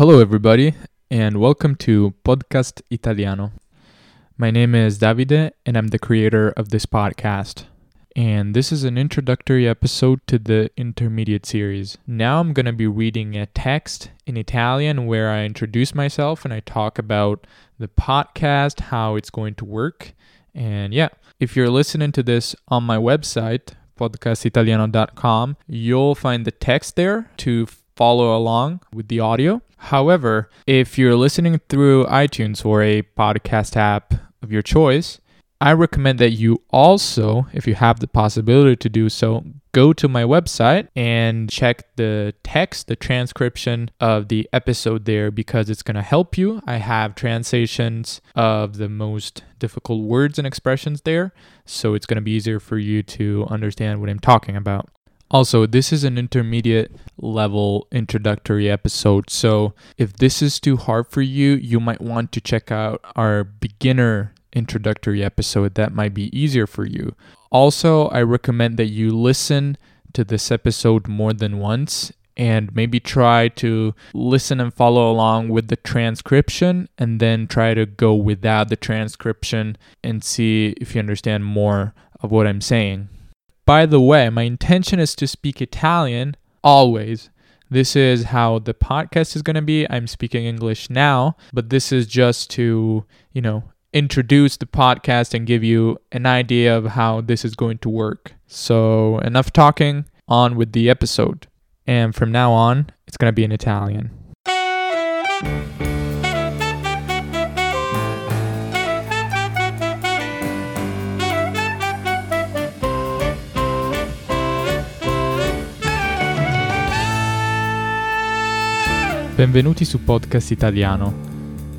Hello, everybody, and welcome to Podcast Italiano. My name is Davide, and I'm the creator of this podcast. And this is an introductory episode to the intermediate series. Now I'm going to be reading a text in Italian where I introduce myself and I talk about the podcast, how it's going to work. And yeah, if you're listening to this on my website, podcastitaliano.com, you'll find the text there to follow along with the audio. However, if you're listening through iTunes or a podcast app of your choice, I recommend that you also, if you have the possibility to do so, go to my website and check the text, the transcription of the episode there because it's going to help you. I have translations of the most difficult words and expressions there, so it's going to be easier for you to understand what I'm talking about. Also, this is an intermediate level introductory episode, so if this is too hard for you, you might want to check out our beginner introductory episode that might be easier for you. Also, I recommend that you listen to this episode more than once and maybe try to listen and follow along with the transcription and then try to go without the transcription and see if you understand more of what I'm saying. By the way, my intention is to speak Italian always. This is how the podcast is going to be. I'm speaking English now, but this is just to, you know, introduce the podcast and give you an idea of how this is going to work. So, enough talking, on with the episode. And from now on, it's going to be in Italian. Benvenuti su Podcast Italiano.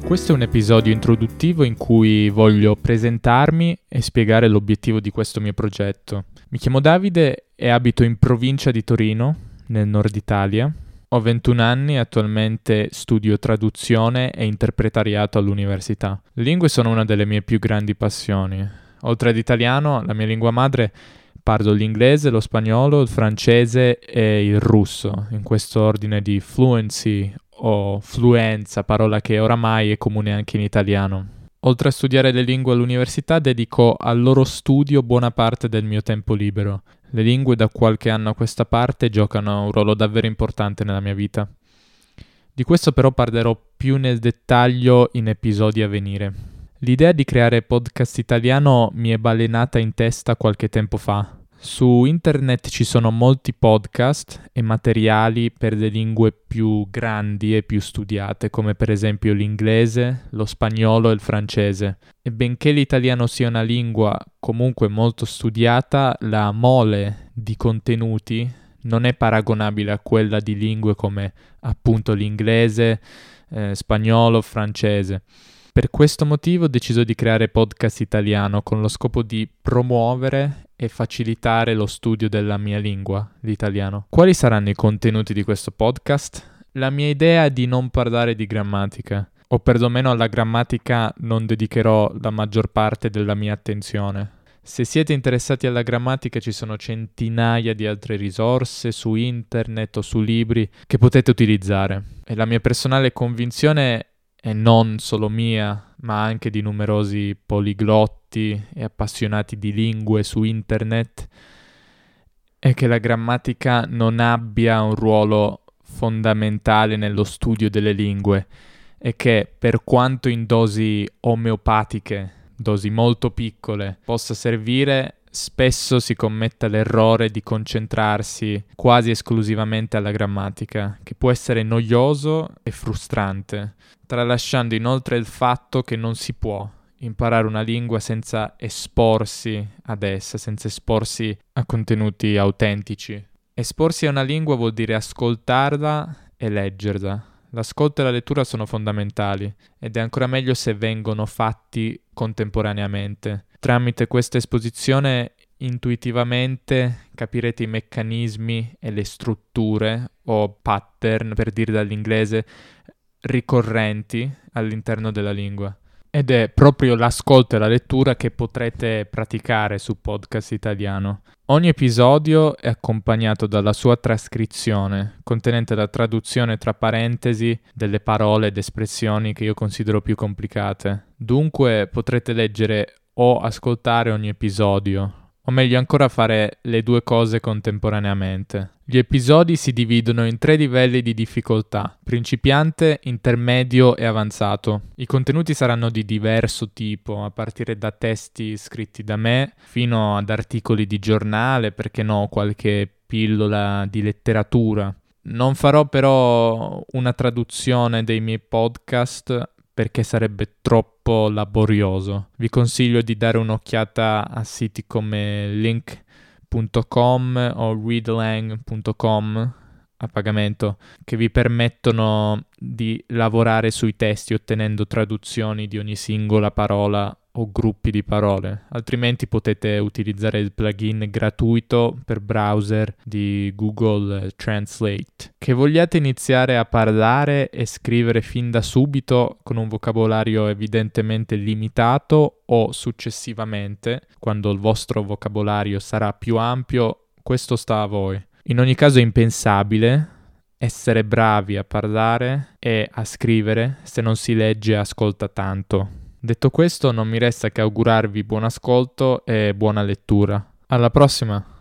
Questo è un episodio introduttivo in cui voglio presentarmi e spiegare l'obiettivo di questo mio progetto. Mi chiamo Davide e abito in provincia di Torino, nel nord Italia. Ho 21 anni e attualmente studio traduzione e interpretariato all'università. Le lingue sono una delle mie più grandi passioni. Oltre ad italiano, la mia lingua madre parlo l'inglese, lo spagnolo, il francese e il russo, in questo ordine di fluency o fluenza, parola che oramai è comune anche in italiano. Oltre a studiare le lingue all'università, dedico al loro studio buona parte del mio tempo libero. Le lingue da qualche anno a questa parte giocano un ruolo davvero importante nella mia vita. Di questo però parlerò più nel dettaglio in episodi a venire. L'idea di creare podcast italiano mi è balenata in testa qualche tempo fa, su internet ci sono molti podcast e materiali per le lingue più grandi e più studiate, come per esempio l'inglese, lo spagnolo e il francese. E benché l'italiano sia una lingua comunque molto studiata, la mole di contenuti non è paragonabile a quella di lingue come appunto l'inglese, eh, spagnolo, francese. Per questo motivo ho deciso di creare podcast italiano con lo scopo di promuovere e facilitare lo studio della mia lingua, l'italiano. Quali saranno i contenuti di questo podcast? La mia idea è di non parlare di grammatica, o perlomeno alla grammatica non dedicherò la maggior parte della mia attenzione. Se siete interessati alla grammatica ci sono centinaia di altre risorse su internet o su libri che potete utilizzare. E la mia personale convinzione e non solo mia, ma anche di numerosi poliglotti e appassionati di lingue su internet, è che la grammatica non abbia un ruolo fondamentale nello studio delle lingue e che per quanto in dosi omeopatiche, dosi molto piccole, possa servire spesso si commetta l'errore di concentrarsi quasi esclusivamente alla grammatica, che può essere noioso e frustrante, tralasciando inoltre il fatto che non si può imparare una lingua senza esporsi ad essa, senza esporsi a contenuti autentici. Esporsi a una lingua vuol dire ascoltarla e leggerla. L'ascolto e la lettura sono fondamentali ed è ancora meglio se vengono fatti contemporaneamente. Tramite questa esposizione intuitivamente capirete i meccanismi e le strutture o pattern, per dire dall'inglese, ricorrenti all'interno della lingua. ed è proprio l'ascolto e la lettura che potrete praticare su Podcast Italiano. Ogni episodio è accompagnato dalla sua trascrizione, contenente la traduzione tra parentesi delle parole ed espressioni che io considero più complicate. Dunque potrete leggere o ascoltare ogni episodio, o meglio ancora fare le due cose contemporaneamente. Gli episodi si dividono in tre livelli di difficoltà, principiante, intermedio e avanzato. I contenuti saranno di diverso tipo, a partire da testi scritti da me fino ad articoli di giornale, perché no, qualche pillola di letteratura. Non farò però una traduzione dei miei podcast perché sarebbe troppo laborioso. Vi consiglio di dare un'occhiata a siti come link.com o readlang.com a pagamento che vi permettono di lavorare sui testi ottenendo traduzioni di ogni singola parola o gruppi di parole, altrimenti potete utilizzare il plugin gratuito per browser di Google Translate. Che vogliate iniziare a parlare e scrivere fin da subito con un vocabolario evidentemente limitato o successivamente, quando il vostro vocabolario sarà più ampio, questo sta a voi. In ogni caso è impensabile essere bravi a parlare e a scrivere se non si legge e ascolta tanto. Detto questo, non mi resta che augurarvi buon ascolto e buona lettura. Alla prossima!